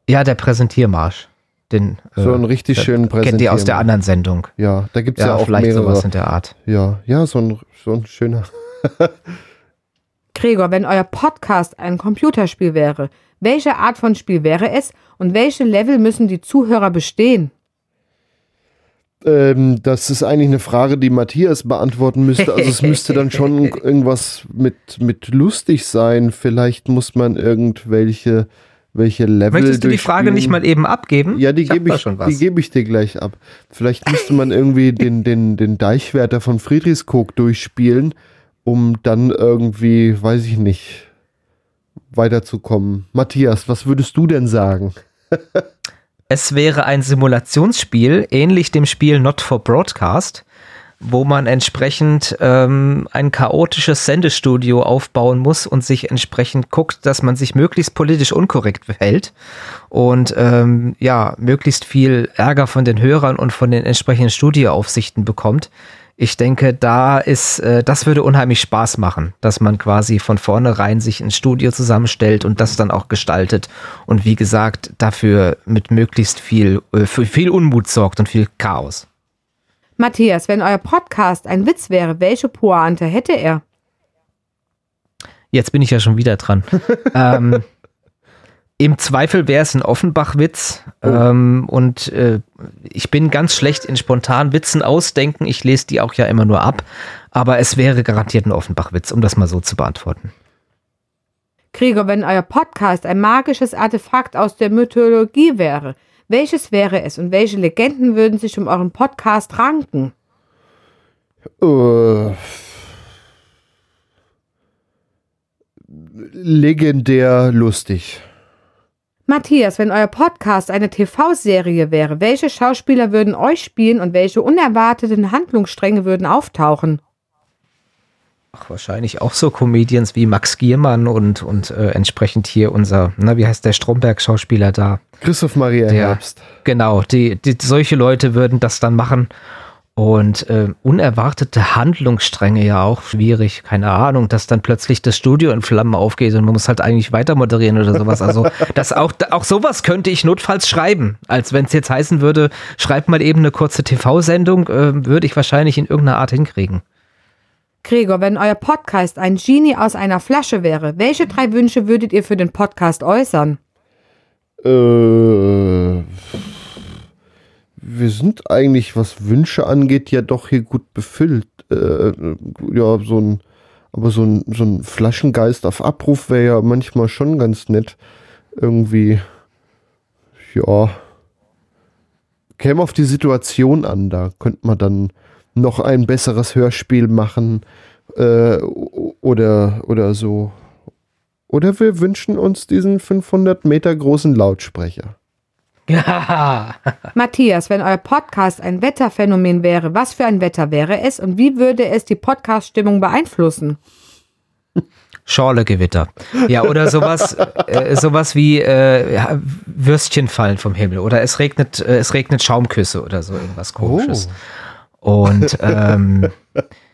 Ja, der Präsentiermarsch. Den, So einen richtig äh, schönen Kennt ihr aus der anderen Sendung? Ja, da gibt es ja, Ja, auch vielleicht mehrere. sowas in der Art. Ja, ja, so ein, so ein schöner. Gregor, wenn euer Podcast ein Computerspiel wäre, welche Art von Spiel wäre es und welche Level müssen die Zuhörer bestehen? Ähm, das ist eigentlich eine Frage, die Matthias beantworten müsste. Also es müsste dann schon irgendwas mit, mit lustig sein. Vielleicht muss man irgendwelche welche Level Möchtest du die Frage nicht mal eben abgeben? Ja, die gebe ich, schon was. die gebe ich dir gleich ab. Vielleicht müsste man irgendwie den, den, den Deichwärter von Friedrichskoog durchspielen, um dann irgendwie, weiß ich nicht, weiterzukommen. Matthias, was würdest du denn sagen? Es wäre ein Simulationsspiel, ähnlich dem Spiel Not for Broadcast, wo man entsprechend ähm, ein chaotisches Sendestudio aufbauen muss und sich entsprechend guckt, dass man sich möglichst politisch unkorrekt verhält und ähm, ja, möglichst viel Ärger von den Hörern und von den entsprechenden Studioaufsichten bekommt. Ich denke, da ist, äh, das würde unheimlich Spaß machen, dass man quasi von vornherein sich ein Studio zusammenstellt und das dann auch gestaltet und wie gesagt, dafür mit möglichst viel, äh, für viel Unmut sorgt und viel Chaos. Matthias, wenn euer Podcast ein Witz wäre, welche Pointe hätte er? Jetzt bin ich ja schon wieder dran. ähm, Im Zweifel wäre es ein Offenbach-Witz. Ähm, und äh, ich bin ganz schlecht in spontan Witzen ausdenken. Ich lese die auch ja immer nur ab. Aber es wäre garantiert ein Offenbach-Witz, um das mal so zu beantworten. Gregor, wenn euer Podcast ein magisches Artefakt aus der Mythologie wäre, welches wäre es und welche Legenden würden sich um euren Podcast ranken? Äh, legendär lustig. Matthias, wenn euer Podcast eine TV-Serie wäre, welche Schauspieler würden euch spielen und welche unerwarteten Handlungsstränge würden auftauchen? Ach, wahrscheinlich auch so Comedians wie Max Giermann und, und äh, entsprechend hier unser, na, wie heißt der Stromberg-Schauspieler da? Christoph Maria Der- Herbst. Genau, die, die, solche Leute würden das dann machen. Und äh, unerwartete Handlungsstränge ja auch schwierig. Keine Ahnung, dass dann plötzlich das Studio in Flammen aufgeht und man muss halt eigentlich weiter moderieren oder sowas. Also das auch, auch sowas könnte ich notfalls schreiben. Als wenn es jetzt heißen würde, schreibt mal eben eine kurze TV-Sendung, äh, würde ich wahrscheinlich in irgendeiner Art hinkriegen. Gregor, wenn euer Podcast ein Genie aus einer Flasche wäre, welche drei Wünsche würdet ihr für den Podcast äußern? Äh, wir sind eigentlich, was Wünsche angeht, ja doch hier gut befüllt. Äh, ja, so ein, aber so ein, so ein Flaschengeist auf Abruf wäre ja manchmal schon ganz nett. Irgendwie, ja, käme auf die Situation an. Da könnte man dann noch ein besseres Hörspiel machen äh, oder, oder so. Oder wir wünschen uns diesen 500 Meter großen Lautsprecher. Ja. Matthias, wenn euer Podcast ein Wetterphänomen wäre, was für ein Wetter wäre es und wie würde es die Podcast-Stimmung beeinflussen? Schorlegewitter. Ja, oder sowas, äh, sowas wie äh, Würstchen fallen vom Himmel oder es regnet, äh, es regnet Schaumküsse oder so irgendwas komisches. Und ähm,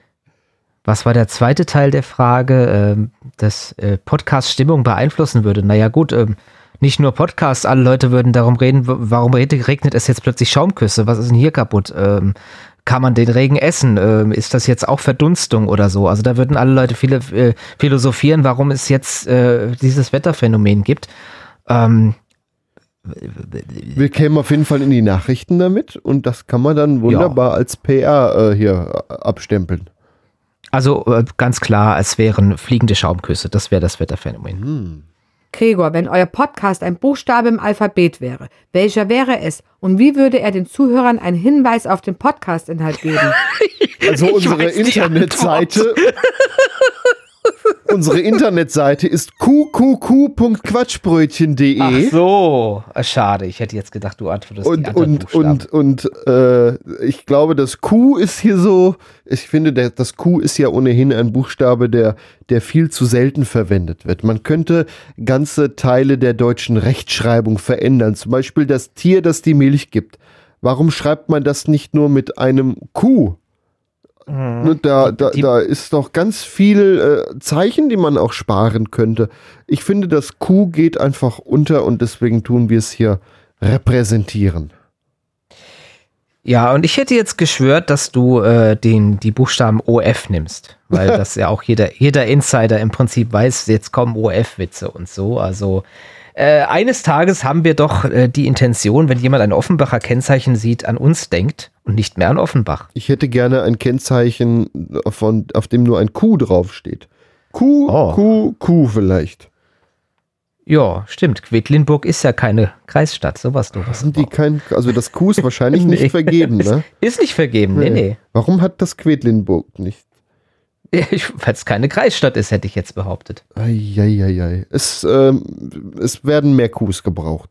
was war der zweite Teil der Frage, ähm, dass äh, Podcast Stimmung beeinflussen würde? Naja, gut, ähm, nicht nur Podcasts, alle Leute würden darum reden, warum re- regnet es jetzt plötzlich Schaumküsse? Was ist denn hier kaputt? Ähm, kann man den Regen essen? Ähm, ist das jetzt auch Verdunstung oder so? Also da würden alle Leute viele äh, philosophieren, warum es jetzt äh, dieses Wetterphänomen gibt. Ähm, Wir kämen auf jeden Fall in die Nachrichten damit und das kann man dann wunderbar als PR äh, hier äh, abstempeln. Also äh, ganz klar, es wären fliegende Schaumküsse. Das wäre das Wetterphänomen. Hm. Gregor, wenn euer Podcast ein Buchstabe im Alphabet wäre, welcher wäre es und wie würde er den Zuhörern einen Hinweis auf den Podcast-Inhalt geben? Also unsere Internetseite. unsere Internetseite ist qqq.quatschbrötchen.de. Ach so, Äh, schade. Ich hätte jetzt gedacht, du antwortest die Und, anderen und, und, und äh, ich glaube, das Q ist hier so, ich finde, der, das Q ist ja ohnehin ein Buchstabe, der, der viel zu selten verwendet wird. Man könnte ganze Teile der deutschen Rechtschreibung verändern. Zum Beispiel das Tier, das die Milch gibt. Warum schreibt man das nicht nur mit einem Q? Ne, da, da, da ist doch ganz viel äh, Zeichen, die man auch sparen könnte. Ich finde, das Q geht einfach unter und deswegen tun wir es hier repräsentieren. Ja, und ich hätte jetzt geschwört, dass du äh, den, die Buchstaben OF nimmst, weil das ja auch jeder, jeder Insider im Prinzip weiß, jetzt kommen OF-Witze und so. Also äh, eines Tages haben wir doch äh, die Intention, wenn jemand ein Offenbacher Kennzeichen sieht, an uns denkt und nicht mehr an Offenbach. Ich hätte gerne ein Kennzeichen, von, auf dem nur ein Q draufsteht. Q, Oh. Q, Q vielleicht. Ja, stimmt. Quedlinburg ist ja keine Kreisstadt, sowas du was. Haben die kein, also das Q ist wahrscheinlich nicht Nee. vergeben, ne? Ist nicht vergeben, nee, nee. Warum hat das Quedlinburg nicht? Weil es keine Kreisstadt ist, hätte ich jetzt behauptet. Eieiei. Es, ähm, es werden mehr Qs gebraucht.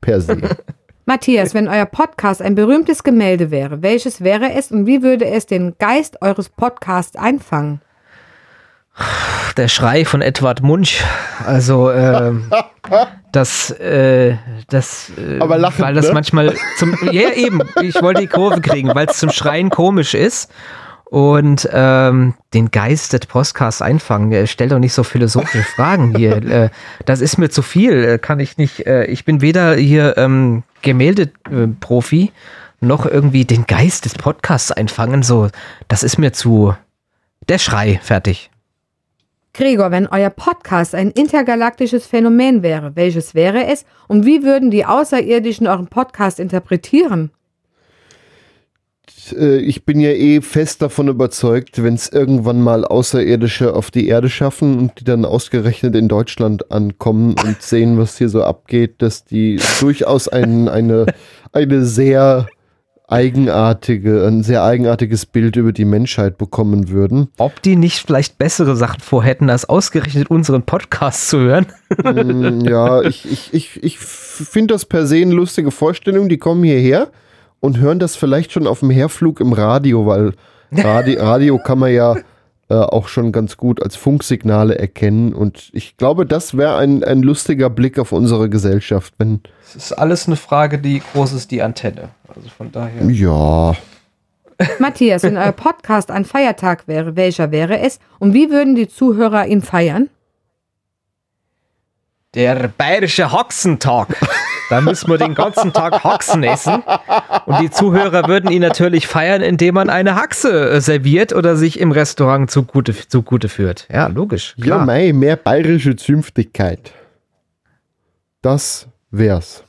Per se. Matthias, wenn euer Podcast ein berühmtes Gemälde wäre, welches wäre es und wie würde es den Geist eures Podcasts einfangen? Der Schrei von Edward Munch. Also, ähm, das, äh, das, äh, Aber lachend, weil das ne? manchmal zum, ja eben, ich wollte die Kurve kriegen, weil es zum Schreien komisch ist und ähm, den Geist des Podcasts einfangen. Er stellt doch nicht so philosophische Fragen hier. Äh, das ist mir zu viel, äh, kann ich nicht. Äh, ich bin weder hier ähm, Gemälde-Profi noch irgendwie den Geist des Podcasts einfangen. So, das ist mir zu. Der Schrei, fertig. Gregor, wenn euer Podcast ein intergalaktisches Phänomen wäre, welches wäre es und wie würden die Außerirdischen euren Podcast interpretieren? Äh, ich bin ja eh fest davon überzeugt, wenn es irgendwann mal Außerirdische auf die Erde schaffen und die dann ausgerechnet in Deutschland ankommen und sehen, was hier so abgeht, dass die durchaus ein, eine, eine sehr eigenartige, ein sehr eigenartiges Bild über die Menschheit bekommen würden. ob die nicht vielleicht bessere Sachen vorhätten, als ausgerechnet unseren Podcast zu hören. Mm, ja, ich, ich, ich, ich finde das per se eine lustige Vorstellung. Die kommen hierher und hören das vielleicht schon auf dem Herflug im Radio, weil Radio, Radio kann man ja äh, auch schon ganz gut als Funksignale erkennen. Und ich glaube, das wäre ein, ein lustiger Blick auf unsere Gesellschaft, wenn. Es ist alles eine Frage, die groß ist die Antenne. Also von daher. Ja. Matthias, wenn euer Podcast ein Feiertag wäre, welcher wäre es und wie würden die Zuhörer ihn feiern? Der bayerische Hoxentag. Da müssen wir den ganzen Tag Haxen essen. Und die Zuhörer würden ihn natürlich feiern, indem man eine Haxe äh, serviert oder sich im Restaurant zugute, zugute führt. Ja, logisch. Ja, Klar. mei, mehr bayerische Zünftigkeit. Das wär's.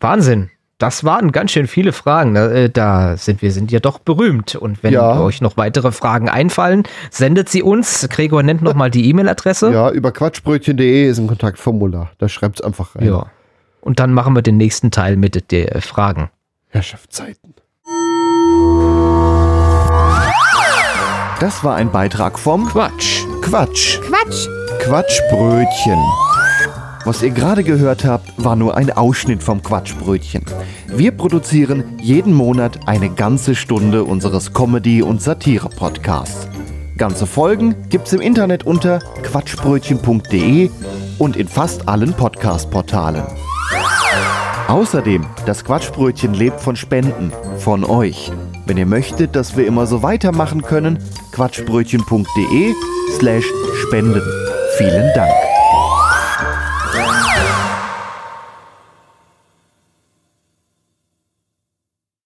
Wahnsinn. Das waren ganz schön viele Fragen. Da, äh, Da sind wir sind ja doch berühmt. Und wenn Ja. euch noch weitere Fragen einfallen, sendet sie uns. Gregor nennt nochmal die E-Mail-Adresse. Ja, über quatschbrötchen.de ist ein Kontaktformular. Da schreibt's einfach rein. Ja. Und dann machen wir den nächsten Teil mit den äh, Fragen. Herrschaftszeiten. Das war ein Beitrag vom Quatsch. Quatsch. Quatsch! Quatschbrötchen. Was ihr gerade gehört habt, war nur ein Ausschnitt vom Quatschbrötchen. Wir produzieren jeden Monat eine ganze Stunde unseres Comedy- und Satire-Podcasts. Ganze Folgen gibt's im Internet unter quatschbrötchen.de und in fast allen Podcast-Portalen. Außerdem, das Quatschbrötchen lebt von Spenden, von euch. Wenn ihr möchtet, dass wir immer so weitermachen können, quatschbrötchen.de slash spenden. Vielen Dank.